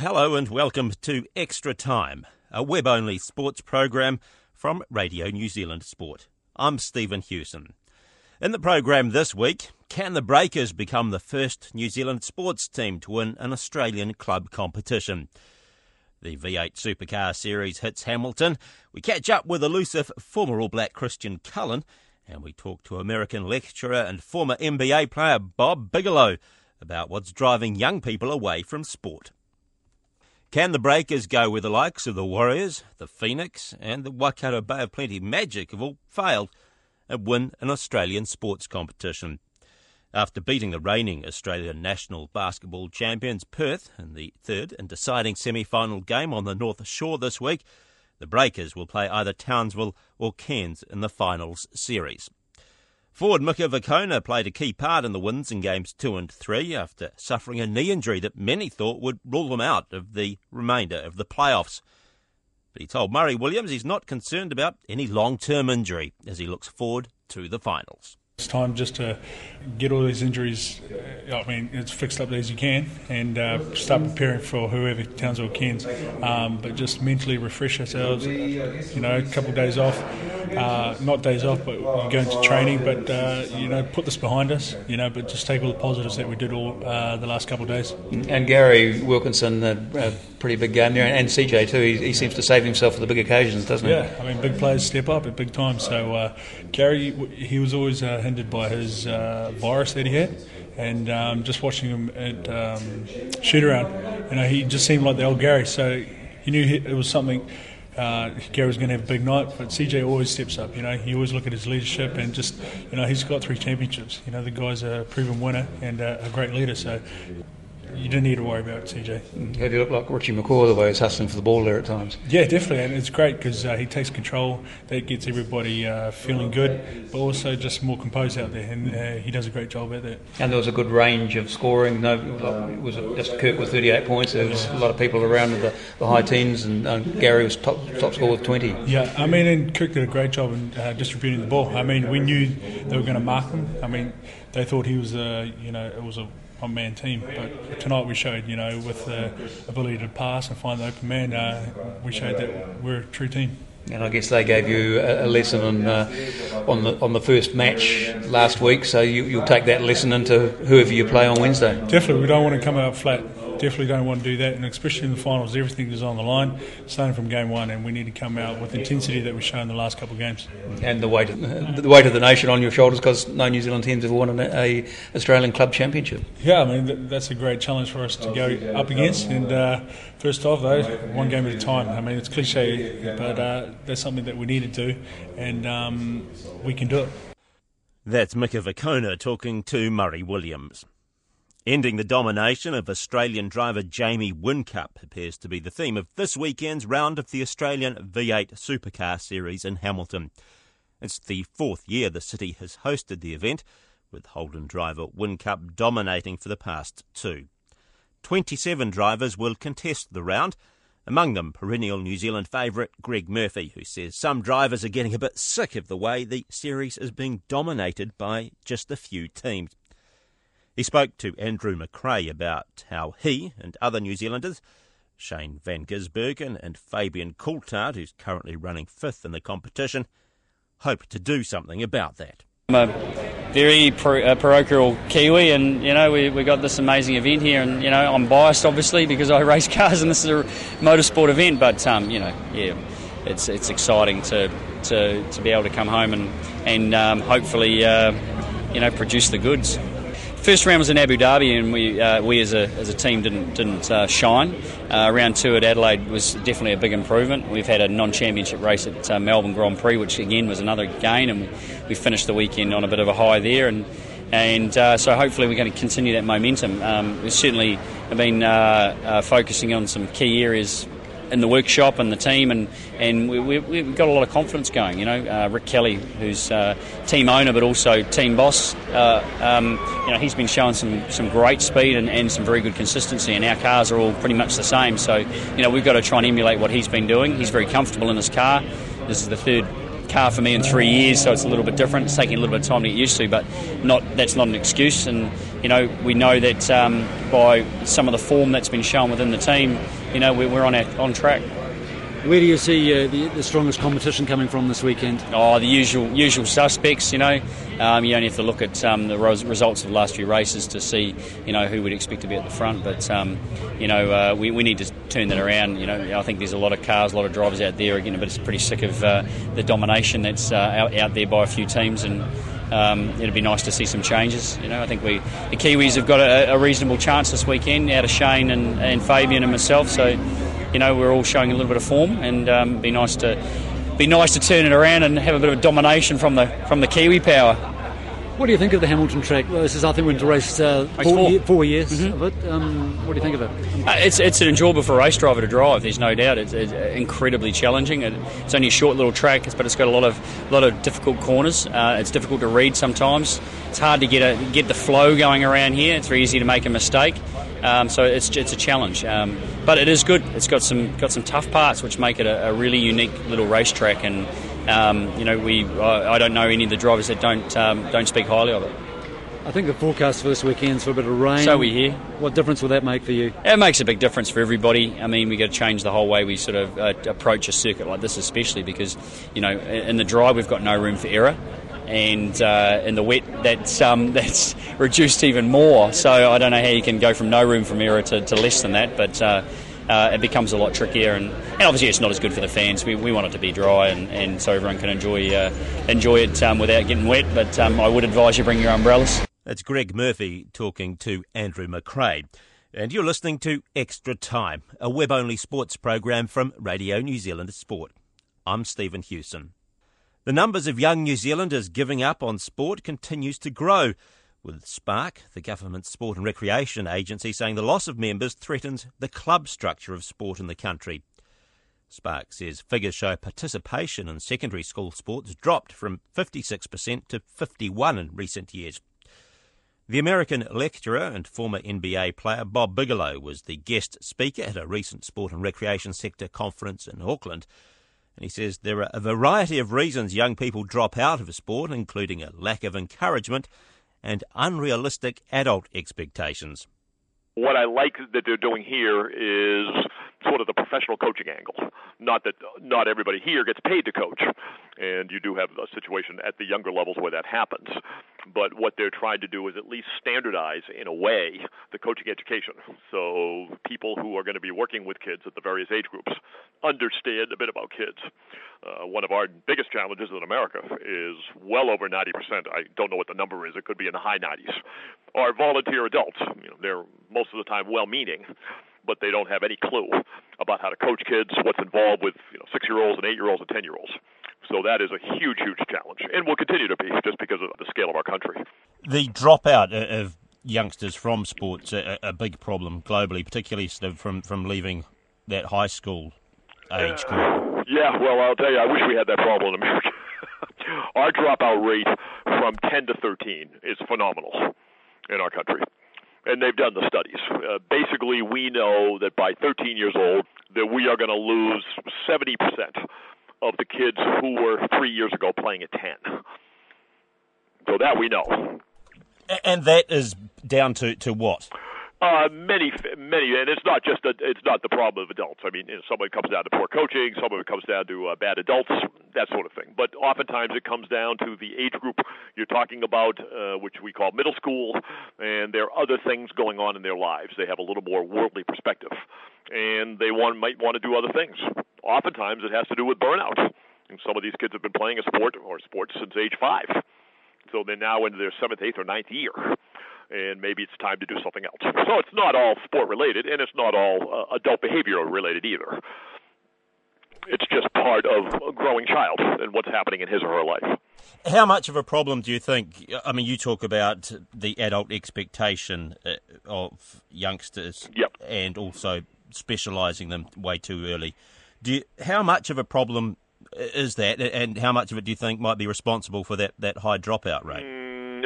Hello and welcome to Extra Time, a web only sports program from Radio New Zealand Sport. I'm Stephen Hewson. In the program this week, can the Breakers become the first New Zealand sports team to win an Australian club competition? The V8 Supercar Series hits Hamilton. We catch up with elusive former All Black Christian Cullen, and we talk to American lecturer and former NBA player Bob Bigelow about what's driving young people away from sport. Can the Breakers go where the likes of the Warriors, the Phoenix, and the Waikato Bay of Plenty Magic have all failed and win an Australian sports competition? After beating the reigning Australian national basketball champions Perth in the third and deciding semi final game on the North Shore this week, the Breakers will play either Townsville or Cairns in the finals series. Forward Mika Vukona played a key part in the wins in games two and three after suffering a knee injury that many thought would rule him out of the remainder of the playoffs. But he told Murray Williams he's not concerned about any long term injury as he looks forward to the finals. It's time just to get all these injuries, uh, I mean, it's fixed up as you can and uh, start preparing for whoever Townsville Cairns. Um, but just mentally refresh ourselves, you know, a couple of days off. Uh, not days off, but you go into training, but, uh, you know, put this behind us, you know, but just take all the positives that we did all uh, the last couple of days. And Gary Wilkinson, a, a pretty big game there, and CJ too. He, he, seems to save himself for the big occasions, doesn't he? Yeah, I mean, big players step up at big times. So uh, Gary, he was always uh, hindered by his uh, virus that he had, and um, just watching him at um, shoot around, you know, he just seemed like the old Gary. So he knew it was something. Uh, Gary was going to have a big night, but CJ always steps up. You know, he always look at his leadership and just, you know, he's got three championships. You know, the guy's a proven winner and uh, a great leader. So you don't need to worry about CJ. How do you look like Richie McCaw the way he's hustling for the ball there at times? Yeah, definitely, and it's great because uh, he takes control. That gets everybody uh, feeling good, but also just more composed out there, and uh, he does a great job at that. And there was a good range of scoring. No, it was just Kirk with 38 points. There was a lot of people around the, the high teens, and uh, Gary was top top score with 20. Yeah, I mean, and Kirk did a great job in uh, distributing the ball. I mean, we knew they were going to mark him. I mean, they thought he was, a, you know, it was a one man team. But tonight we showed, you know, with the ability to pass and find the open man, uh, we showed that we're a true team. And I guess they gave you a, lesson on uh, on the on the first match last week, so you, will take that lesson into whoever you play on Wednesday. Definitely, we don't want to come out flat definitely don't want to do that, and especially in the finals, everything is on the line, starting from game one, and we need to come out with the intensity that we've shown in the last couple of games. And the weight, of, the weight of the nation on your shoulders, because no New Zealand teams have won an a Australian club championship. Yeah, I mean that's a great challenge for us to go up against. And uh, first off, though, one game at a time. I mean it's cliche, but uh, that's something that we need to do, and um, we can do it. That's Mika Vukona talking to Murray Williams. Ending the domination of Australian driver Jamie Whincup appears to be the theme of this weekend's round of the Australian V8 Supercar Series in Hamilton. It's the fourth year the city has hosted the event, with Holden driver Whincup dominating for the past two. 27 drivers will contest the round, among them perennial New Zealand favourite Greg Murphy, who says some drivers are getting a bit sick of the way the series is being dominated by just a few teams. He spoke to Andrew McRae about how he and other New Zealanders, Shane Van Gisbergen and Fabian Coulthard, who's currently running fifth in the competition, hope to do something about that. I'm a very uh, parochial Kiwi, and you know we we got this amazing event here, and you know I'm biased obviously because I race cars, and this is a motorsport event. But um, you know, yeah, it's it's exciting to to, to be able to come home and and um, hopefully uh, you know produce the goods. First round was in Abu Dhabi, and we uh, we as a, as a team didn't didn't uh, shine. Uh, round two at Adelaide was definitely a big improvement. We've had a non-championship race at uh, Melbourne Grand Prix, which again was another gain, and we, we finished the weekend on a bit of a high there. And and uh, so hopefully we're going to continue that momentum. Um, we certainly been uh, focusing on some key areas in the workshop and the team, and and we, we, we've got a lot of confidence going. You know, uh, Rick Kelly, who's uh, team owner but also team boss, uh, um, you know, he's been showing some, some great speed and, and some very good consistency, and our cars are all pretty much the same. So, you know, we've got to try and emulate what he's been doing. He's very comfortable in his car. This is the third car for me in three years, so it's a little bit different. It's taking a little bit of time to get used to, but not that's not an excuse. And you know, we know that um, by some of the form that's been shown within the team, you know, we're, we're on our, on track. Where do you see uh, the, the, strongest competition coming from this weekend? Oh, the usual usual suspects. You know, um, you only have to look at um, the res- results of the last few races to see, you know, who we'd expect to be at the front. But um, you know, uh, we, we need to turn that around. You know, I think there's a lot of cars, a lot of drivers out there, again, but it's pretty sick of uh, the domination that's uh, out, out there by a few teams and. Um, it'd be nice to see some changes. You know, I think we the Kiwis have got a, a reasonable chance this weekend out of Shane and, and Fabian and myself. So, you know, we're all showing a little bit of form, and um, be nice to be nice to turn it around and have a bit of domination from the from the Kiwi power. What do you think of the Hamilton track? Well, this is, I think, we went to race uh, four, four. Year, four, years mm-hmm. of it. Um, what do you think of it? Uh, it's, it's an enjoyable for a race driver to drive. There's no doubt. It's, it's incredibly challenging. It's only a short little track, but it's got a lot of a lot of difficult corners. Uh, it's difficult to read sometimes. It's hard to get a, get the flow going around here. It's very easy to make a mistake. Um, so it's, it's a challenge, um, but it is good. It's got some got some tough parts, which make it a, a really unique little racetrack. And um, you know, we I, I, don't know any of the drivers that don't um, don't speak highly of it. I think the forecast for this weekend's for a bit of rain. So we hear. What difference will that make for you? It makes a big difference for everybody. I mean, we got to change the whole way we sort of uh, approach a circuit like this, especially because you know, in the dry we've got no room for error and uh, in the wet that's um, that's reduced even more. So I don't know how you can go from no room for error to, to less than that, but uh, uh, it becomes a lot trickier, and, and, obviously it's not as good for the fans. We, we want it to be dry, and, and so everyone can enjoy uh, enjoy it um, without getting wet. But um, I would advise you bring your umbrellas. That's Greg Murphy talking to Andrew McRae. And you're listening to Extra Time, a web only sports program from Radio New Zealand Sport. I'm Stephen Hewson. The numbers of young New Zealanders giving up on sport continues to grow with SPARC, the government's sport and recreation agency, saying the loss of members threatens the club structure of sport in the country. SPARC says figures show participation in secondary school sports dropped from 56% to 51 in recent years. The American lecturer and former NBA player Bob Bigelow was the guest speaker at a recent sport and recreation sector conference in Auckland. And he says there are a variety of reasons young people drop out of a sport, including a lack of encouragement and unrealistic adult expectations. What I like that they're doing here is sort of the professional coaching angle. Not that not everybody here gets paid to coach, and you do have a situation at the younger levels where that happens. But what they're trying to do is at least standardize, in a way, the coaching education. So people who are going to be working with kids at the various age groups understand a bit about kids. Uh, one of our biggest challenges in America is well over 90%. I don't know what the number is. It could be in the high 90s. Are volunteer adults. You know, they're most of the time well-meaning, but they don't have any clue about how to coach kids, what's involved with you know, six-year-olds and eight-year-olds and ten-year-olds. So that is a huge, huge challenge, and will continue to be just because of the scale of our country. The dropout of youngsters from sports a, a big problem globally, particularly from from leaving that high school age group. Yeah, well, I'll tell you, I wish we had that problem in America. our dropout rate from 10 to 13 is phenomenal in our country. And they've done the studies. Uh, basically, we know that by 13 years old, that we are going to lose 70% of the kids who were three years ago playing at 10. So that we know. And that is down to, to what? Uh, many, many, and it's not just a, it's not the problem of adults. I mean, you know, some of it comes down to poor coaching, some of it comes down to uh, bad adults, that sort of thing. But oftentimes it comes down to the age group you're talking about, uh, which we call middle school, and there are other things going on in their lives. They have a little more worldly perspective, and they want might want to do other things. Oftentimes it has to do with burnout. And some of these kids have been playing a sport or sports since age five, so they're now into their seventh, eighth, or ninth year and maybe it's time to do something else. So it's not all sport related, and it's not all uh, adult behavior related either. It's just part of a growing child and what's happening in his or her life. How much of a problem do you think? I mean, you talk about the adult expectation uh, of youngsters, yep. and also specialising them way too early. Do you, how much of a problem is that, and how much of it do you think might be responsible for that, that high dropout rate? Mm,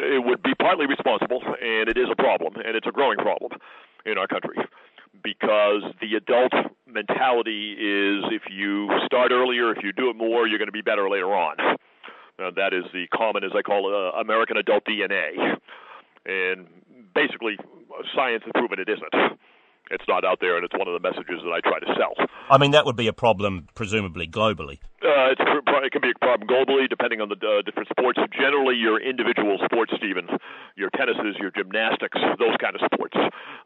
it would be partly responsible, and it is a problem, and it's a growing problem in our country because the adult mentality is if you start earlier, if you do it more, you're going to be better later on. Uh, that is the common, as I call it, uh, American adult DNA. And basically, science has proven it isn't. It's not out there, and it's one of the messages that I try to sell. I mean, that would be a problem, presumably globally. Uh, it can be a problem globally, depending on the uh, different sports. Generally, your individual sports, Stephen, your tennises, your gymnastics, those kind of sports,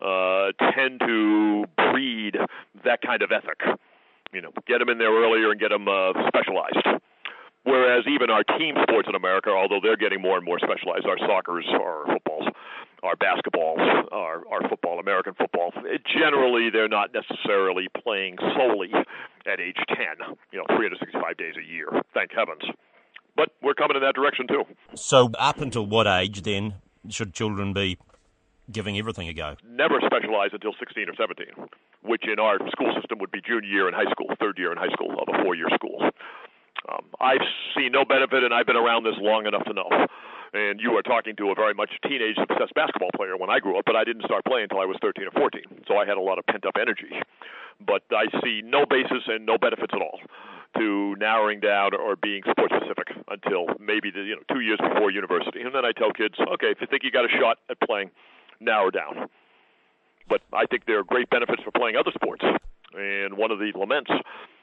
uh, tend to breed that kind of ethic. You know, get them in there earlier and get them uh, specialized. Whereas even our team sports in America, although they're getting more and more specialized, our soccer's, our footballs, our basketballs, our, our football, American football, it, generally they're not necessarily playing solely at age 10, you know, 365 days a year. Thank heavens. But we're coming in that direction too. So, up until what age then should children be giving everything a go? Never specialize until 16 or 17, which in our school system would be junior year in high school, third year in high school of a four year school. Um, I've seen no benefit, and I've been around this long enough to know. And you are talking to a very much teenage obsessed basketball player when I grew up, but I didn't start playing until I was 13 or 14. So I had a lot of pent up energy. But I see no basis and no benefits at all to narrowing down or being sport specific until maybe the, you know two years before university. And then I tell kids, okay, if you think you got a shot at playing, narrow down. But I think there are great benefits for playing other sports. And one of the laments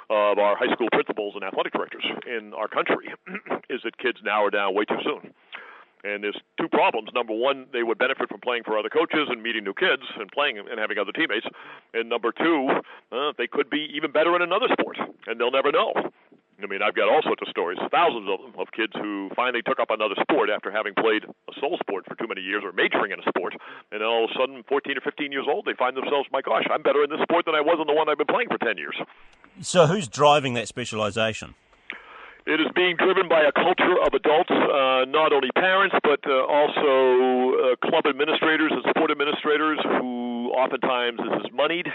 of our high school principals and athletic directors in our country is that kids narrow down way too soon. And there's two problems. Number one, they would benefit from playing for other coaches and meeting new kids and playing and having other teammates. And number two, uh, they could be even better in another sport, and they'll never know. I mean, I've got all sorts of stories, thousands of them, of kids who finally took up another sport after having played a sole sport for too many years or majoring in a sport. And then all of a sudden, 14 or 15 years old, they find themselves, my gosh, I'm better in this sport than I was in the one I've been playing for 10 years. So, who's driving that specialization? It is being driven by a culture of adults, uh, not only parents, but uh, also uh, club administrators and sport administrators who oftentimes this is moneyed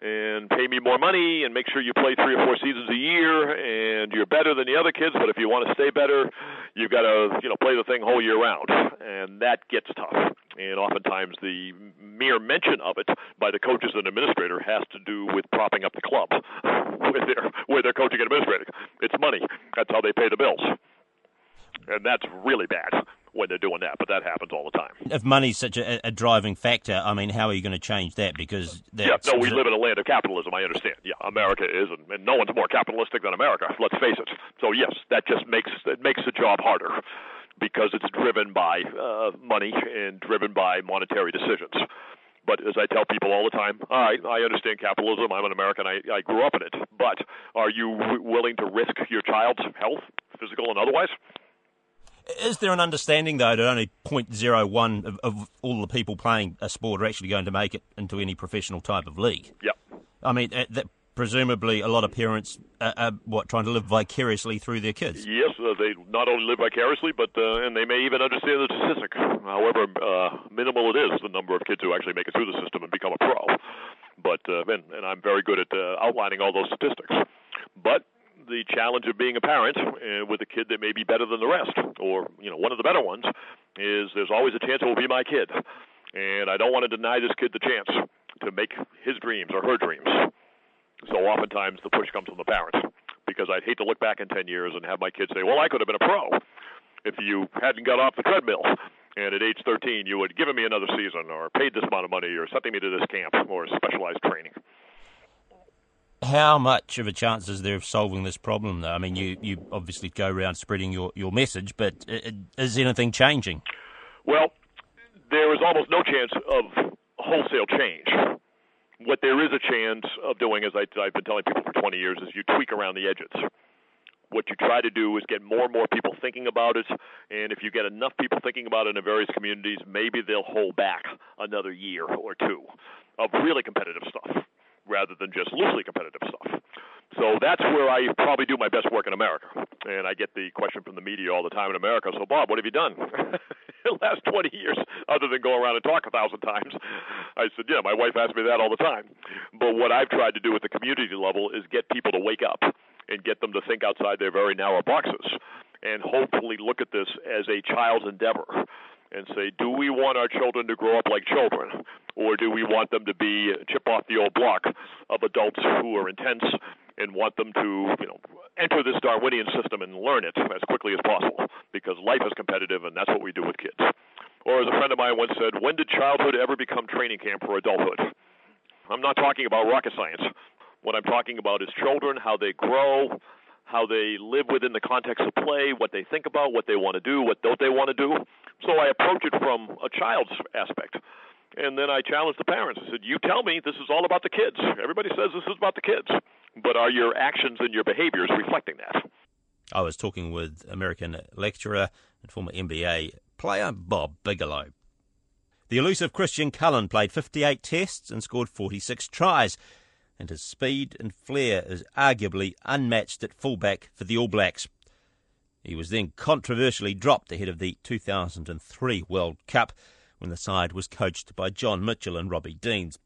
and pay me more money and make sure you play three or four seasons a year and you're better than the other kids but if you want to stay better you've got to you know play the thing whole year round. And that gets tough. And oftentimes the mere mention of it by the coaches and administrator has to do with propping up the club where they're where they're coaching and administrating it's money that's how they pay the bills and that's really bad when they're doing that, but that happens all the time. If money's such a, a driving factor, I mean, how are you going to change that? Because yeah, no, we live in a land of capitalism. I understand. Yeah, America is, and, and no one's more capitalistic than America. Let's face it. So yes, that just makes it makes the job harder because it's driven by uh, money and driven by monetary decisions. But as I tell people all the time, all right, I understand capitalism. I'm an American. I, I grew up in it. But are you w- willing to risk your child's health, physical and otherwise? Is there an understanding, though, that only 0.01 of, of all the people playing a sport are actually going to make it into any professional type of league? Yep. I mean, uh, that, presumably a lot of parents are, are, what trying to live vicariously through their kids. Yes, uh, they not only live vicariously, but uh, and they may even understand the statistic, however uh, minimal it is, the number of kids who actually make it through the system and become a pro. But uh, and, and I'm very good at uh, outlining all those statistics. But the challenge of being a parent uh, with a kid that may be better than the rest, or you know, one of the better ones, is there's always a chance it will be my kid, and I don't want to deny this kid the chance to make his dreams or her dreams. So oftentimes the push comes from the parents because I'd hate to look back in 10 years and have my kids say, "Well, I could have been a pro if you hadn't got off the treadmill." And at age 13, you would have given me another season, or paid this amount of money, or sent me to this camp, or specialized training how much of a chance is there of solving this problem, though? I mean, you, you obviously go around spreading your, your message, but uh, uh, is anything changing? Well, there is almost no chance of wholesale change. What there is a chance of doing, as I, I've been telling people for 20 years, is you tweak around the edges. What you try to do is get more and more people thinking about it, and if you get enough people thinking about it in various communities, maybe they'll hold back another year or two of really competitive stuff rather than just loosely competitive stuff. So that's where I probably do my best work in America. And I get the question from the media all the time in America. So, Bob, what have you done? In the last 20 years, other than go around and talk a thousand times. I said, yeah, my wife asks me that all the time. But what I've tried to do at the community level is get people to wake up and get them to think outside their very narrow boxes and hopefully look at this as a child's endeavor and say, do we want our children to grow up like children, or do we want them to be chip off the old block of adults who are intense and want them to, you know, enter this Darwinian system and learn it as quickly as possible because life is competitive and that's what we do with kids. Or as a friend of mine once said, when did childhood ever become training camp for adulthood? I'm not talking about rocket science. What I'm talking about is children, how they grow, how they live within the context of play, what they think about, what they want to do, what don't they want to do. So I approach it from a child's aspect. And then I challenged the parents. I said, You tell me this is all about the kids. Everybody says this is about the kids. But are your actions and your behaviors reflecting that? I was talking with American lecturer and former NBA player Bob Bigelow. The elusive Christian Cullen played 58 tests and scored 46 tries, and his speed and flair is arguably unmatched at fullback for the All Blacks. He was then controversially dropped ahead of the 2003 World Cup when the side was coached by John Mitchell and Robbie Deans.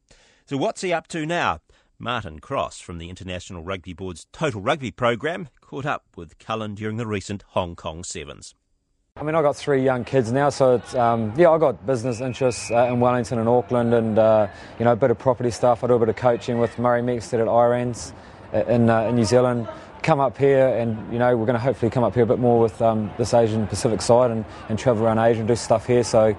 So, what's he up to now? Martin Cross from the International Rugby Board's Total Rugby program caught up with Cullen during the recent Hong Kong Sevens. I mean, I've got three young kids now, so it's, um, yeah, I've got business interests uh, in Wellington and Auckland and, uh, you know, a bit of property stuff. I do a bit of coaching with Murray Mexted at IRANZ uh, in, uh, in New Zealand. Come up here and, you know, we're going to hopefully come up here a bit more with um, this Asian Pacific side and, and travel around Asia and do stuff here. So,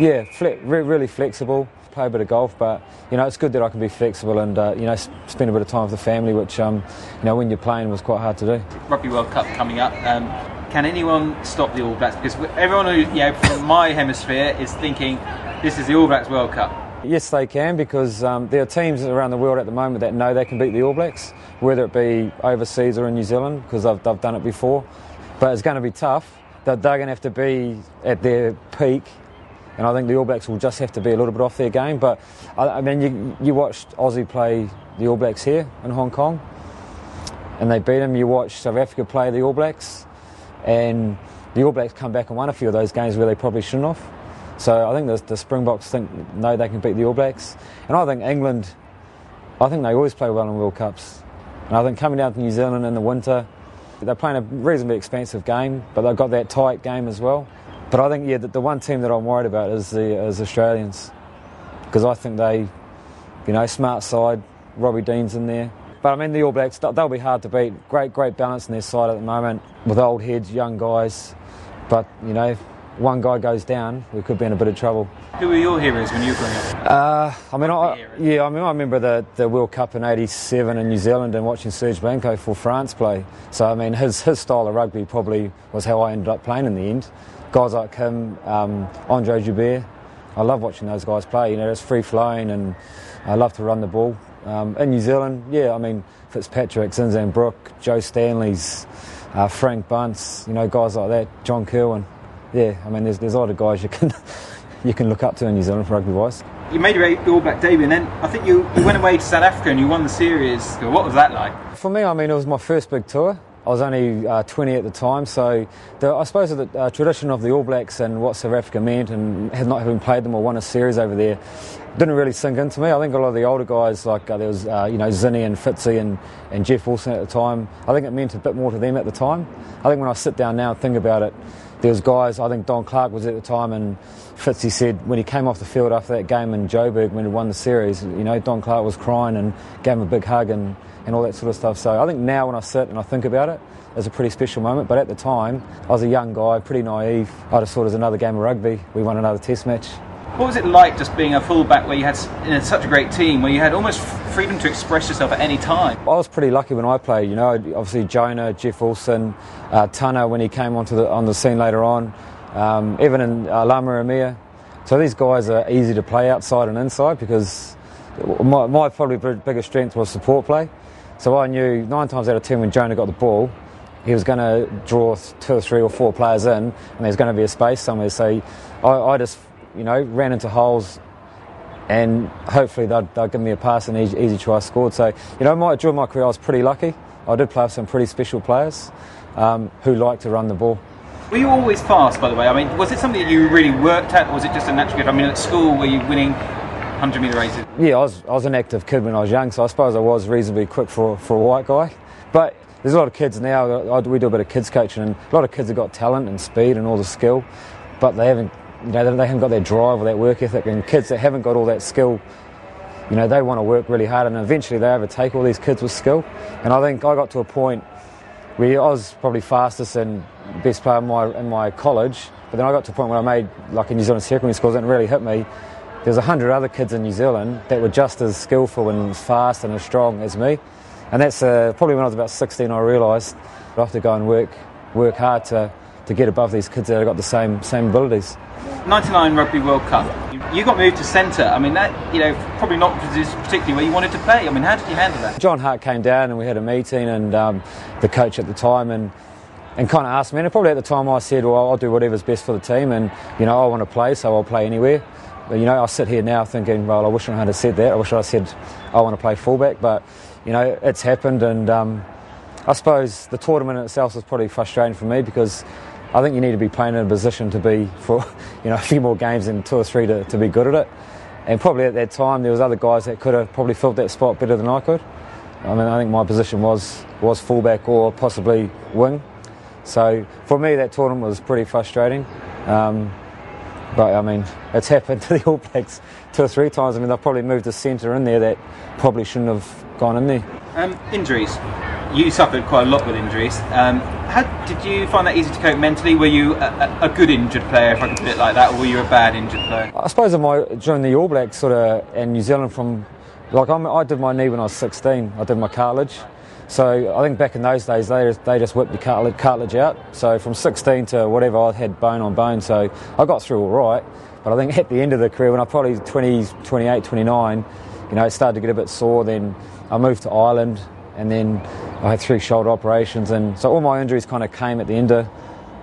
yeah, fle- re- really flexible. Play a bit of golf, but you know it's good that I can be flexible and uh, you know spend a bit of time with the family, which um, you know when you're playing was quite hard to do. Rugby World Cup coming up. Um, can anyone stop the All Blacks? Because everyone who, you know, from my hemisphere is thinking this is the All Blacks World Cup. Yes, they can because um, there are teams around the world at the moment that know they can beat the All Blacks, whether it be overseas or in New Zealand, because they've, they've done it before. But it's going to be tough. That they're going to have to be at their peak and I think the All Blacks will just have to be a little bit off their game. But I, I mean, you, you watched Aussie play the All Blacks here in Hong Kong, and they beat them. You watched South Africa play the All Blacks, and the All Blacks come back and won a few of those games where they probably shouldn't have. So I think the, the Springboks think no, they can beat the All Blacks, and I think England. I think they always play well in World Cups, and I think coming down to New Zealand in the winter, they're playing a reasonably expensive game, but they've got that tight game as well. But I think, yeah, the, the one team that I'm worried about is the is Australians because I think they, you know, smart side, Robbie Deans in there. But I mean, the All Blacks, they'll be hard to beat. Great, great balance in their side at the moment with old heads, young guys. But, you know, if one guy goes down, we could be in a bit of trouble. Who were your heroes when you were growing up? Uh, I mean, I, yeah, I mean, I remember the, the World Cup in '87 in New Zealand and watching Serge Blanco for France play. So, I mean, his his style of rugby probably was how I ended up playing in the end guys like him, um, Andre Joubert. I love watching those guys play. You know, it's free flowing, and I love to run the ball. Um, in New Zealand, yeah, I mean Fitzpatrick, Zinzan Brooke, Joe Stanley's, uh, Frank Bunce, you know, guys like that, John Kirwan. Yeah, I mean, there's there's a lot of guys you can you can look up to in New Zealand for rugby wise. You made your All Black debut, and then I think you, you went away to South Africa and you won the series. What was that like? For me, I mean, it was my first big tour. I was only uh, 20 at the time, so the, I suppose the uh, tradition of the All Blacks and what South Africa meant, and not having played them or won a series over there, didn't really sink into me. I think a lot of the older guys, like uh, there was uh, you know Zinni and Fitzy and, and Jeff Wilson at the time, I think it meant a bit more to them at the time. I think when I sit down now and think about it, there was guys. I think Don Clarke was at the time, and Fitzy said when he came off the field after that game in Joburg when he won the series, you know Don Clarke was crying and gave him a big hug and and all that sort of stuff. So I think now when I sit and I think about it, it's a pretty special moment. But at the time, I was a young guy, pretty naive. I just thought it was another game of rugby. We won another Test match. What was it like just being a fullback where you had such a great team, where you had almost freedom to express yourself at any time? I was pretty lucky when I played. You know, obviously Jonah, Jeff Wilson, uh, Tana when he came onto the on the scene later on, um, even in uh, Lama So these guys are easy to play outside and inside because my, my probably biggest strength was support play. So I knew nine times out of ten when Jonah got the ball, he was going to draw two or three or four players in, and there's going to be a space somewhere. So I, I just, you know, ran into holes, and hopefully they'd, they'd give me a pass and easy, easy try scored. So you know, my, during my career, I was pretty lucky. I did play with some pretty special players um, who like to run the ball. Were you always fast, by the way? I mean, was it something that you really worked at, or was it just a natural gift? I mean, at school, were you winning 100 metre races? Yeah, I was, I was an active kid when I was young, so I suppose I was reasonably quick for, for a white guy. But there's a lot of kids now, we do a bit of kids coaching, and a lot of kids have got talent and speed and all the skill, but they haven't, you know, they haven't got that drive or that work ethic. And kids that haven't got all that skill, you know, they want to work really hard, and eventually they overtake all these kids with skill. And I think I got to a point where I was probably fastest and best player in my, in my college, but then I got to a point where I made, like in New Zealand secondary schools, and it really hit me. There was a hundred other kids in New Zealand that were just as skillful and fast and as strong as me. And that's uh, probably when I was about 16 I realised I have to go and work, work hard to, to get above these kids that have got the same, same abilities. 99 Rugby World Cup. You got moved to centre. I mean, that, you know, probably not particularly where you wanted to play. I mean, how did you handle that? John Hart came down and we had a meeting, and um, the coach at the time, and and kind of asked me. And probably at the time I said, well, I'll do whatever's best for the team, and you know, I want to play, so I'll play anywhere. But you know, I sit here now thinking, well, I wish I had said that. I wish I said I want to play fullback, but you know, it's happened, and um, I suppose the tournament itself was probably frustrating for me because I think you need to be playing in a position to be for you know a few more games than two or three to, to be good at it. And probably at that time there was other guys that could have probably filled that spot better than I could. I mean, I think my position was was fullback or possibly wing. So for me, that tournament was pretty frustrating. Um, but I mean, it's happened to the All Blacks two or three times. I mean, they've probably moved a centre in there that probably shouldn't have gone in there. Um, injuries. You suffered quite a lot with injuries. Um, how did you find that easy to cope mentally? Were you a, a, good injured player, if I can put it like that, or were you a bad injured player? I suppose my, during the All Blacks sort of in New Zealand from like I'm, i did my knee when I was 16. I did my cartilage. So I think back in those days they just, they just whipped the cartilage, cartilage out. So from 16 to whatever I had bone on bone. So I got through all right. But I think at the end of the career, when I probably 20, 28, 29, you know, it started to get a bit sore. Then I moved to Ireland, and then I had three shoulder operations, and so all my injuries kind of came at the end of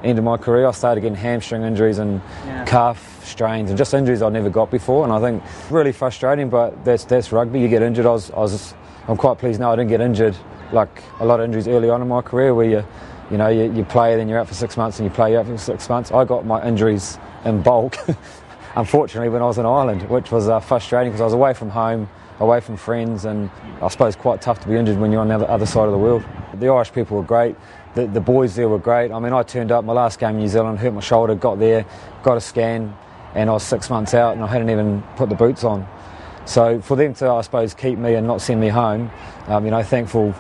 end of my career. I started getting hamstring injuries and yeah. calf strains, and just injuries I'd never got before. And I think really frustrating, but that's that's rugby. You get injured. I was, I was I'm quite pleased now I didn't get injured like a lot of injuries early on in my career where you you know you, you play then you're out for six months and you play out for six months. I got my injuries in bulk. unfortunately, when I was in Ireland, which was uh, frustrating because I was away from home, away from friends, and I suppose quite tough to be injured when you're on the other side of the world. The Irish people were great. The, the boys there were great. I mean, I turned up my last game in New Zealand, hurt my shoulder, got there, got a scan, and I was six months out, and I hadn't even put the boots on. So for them to, I suppose, keep me and not send me home, um, you know, thankful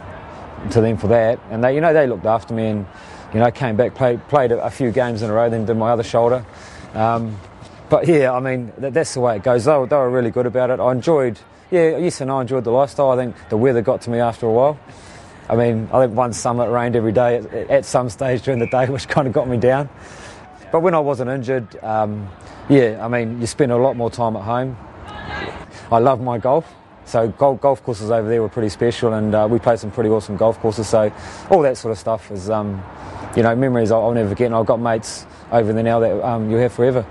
to them for that. And they, you know, they looked after me and, you know, came back, played, played a, few games in a row, then did my other shoulder. Um, but yeah, I mean, that, that's the way it goes. They they were really good about it. I enjoyed, yeah, yes and I enjoyed the lifestyle. I think the weather got to me after a while. I mean, I think one summer it rained every day at, at some stage during the day, which kind of got me down. But when I wasn't injured, um, yeah, I mean, you spend a lot more time at home. I love my golf. So golf, golf courses over there were pretty special, and uh, we played some pretty awesome golf courses. So all that sort of stuff is, um, you know, memories I'll, I'll, never forget. And I've got mates over there now that um, you'll have forever.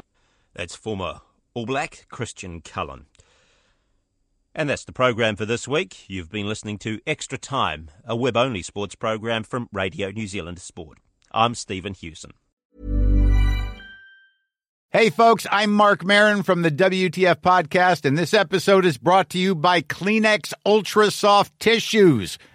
That's former All Black Christian Cullen. And that's the program for this week. You've been listening to Extra Time, a web only sports program from Radio New Zealand Sport. I'm Stephen Hewson. Hey, folks, I'm Marc Maron from the WTF Podcast, and this episode is brought to you by Kleenex Ultra Soft Tissues